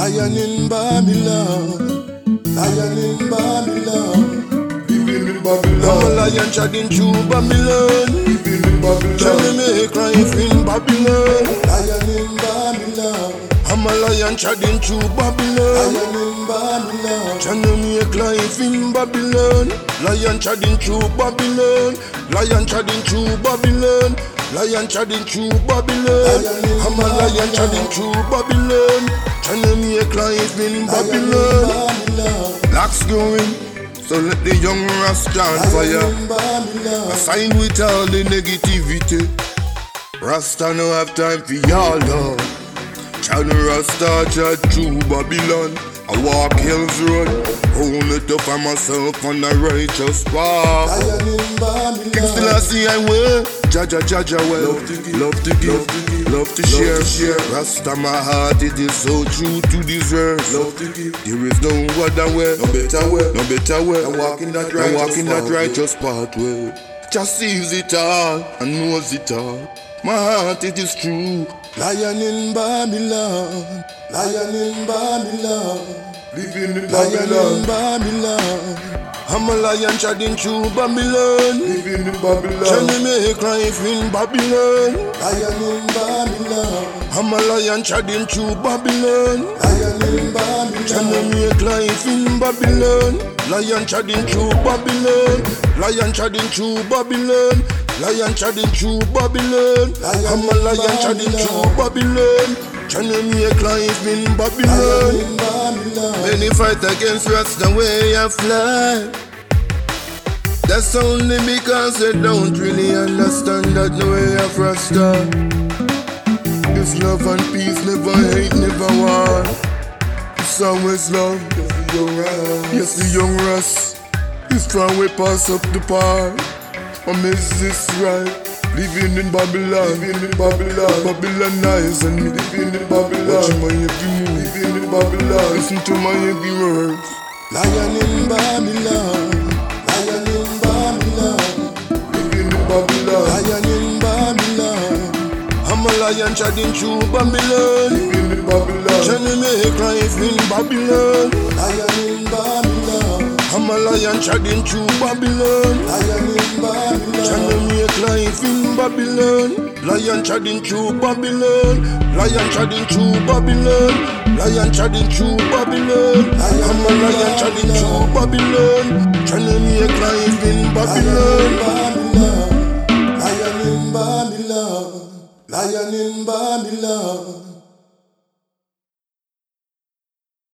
Lion in Babylon, lion in Babylon, Living in I'm a lion treading through Babylon. living in Babylon, Trying to make life in Babylon. Lion in Babylon. I'm a lion treading through Babylon. Lion in Babylon. Trying to make life in Babylon. Lion treading through Babylon. Lion treading through Babylon. Lion treading through Babylon. I'm a lion treading through Babylon. Make life in Babylon. Locks going. So let the young Rasta on fire. Aside with all the negativity. Rasta no have time for y'all love. Channel Rasta chat through Babylon. I walk Hills Road, hold it up for myself on the righteous path. King still I see I will, Jah Jah Jaja well. Love to give, love to give, love to give, love to love share. to share. Rasta my heart, it is so true to deserve. love to give, There is no other way, no better way, no better way. I walk in that righteous walking that pathway. righteous pathway. Just sees it all and knows it all. My heart, it is true. Lion in Babylon, lion in Babylon, living in lion in Babylon, Babylon. I'm a lion treading through Babylon. living in Babylon, to make life in Babylon. Lion in Babylon. I'm a lion treading through Babylon. Lion in Babylon. To make life in Babylon. Lion treading through Babylon. Lion treading through Babylon. Lion treading through Babylon. I'm a lion treading through Babylon. Trying to make life in Babylon. Many fight against rats the way I fly. That's only because they don't really understand that the way of Rasta is love and peace, never hate, never war. It's always love. Yes, the young Russ is trying to pass up the par. I miss this right. Living in Babylon, living in Babylon, Babylon nice and living in Babylon. Watching my every move, living in Babylon. Listen to my every word. Lion in Babylon, lion in Babylon. living in Babylon, Lion in Babylon. I'm a lion treading through Babylon. living in Babylon, Trying to make life in Babylon. Lion in Babylon. A lion treading through Babylon. Lion in Babylon. Trying make life in Babylon. Lion treading through Babylon. Lion treading through Babylon. Lion treading through Babylon. I'm a lion treading through Babylon. Trying to make life in Babylon. Lion in Babylon. Lion in Babylon.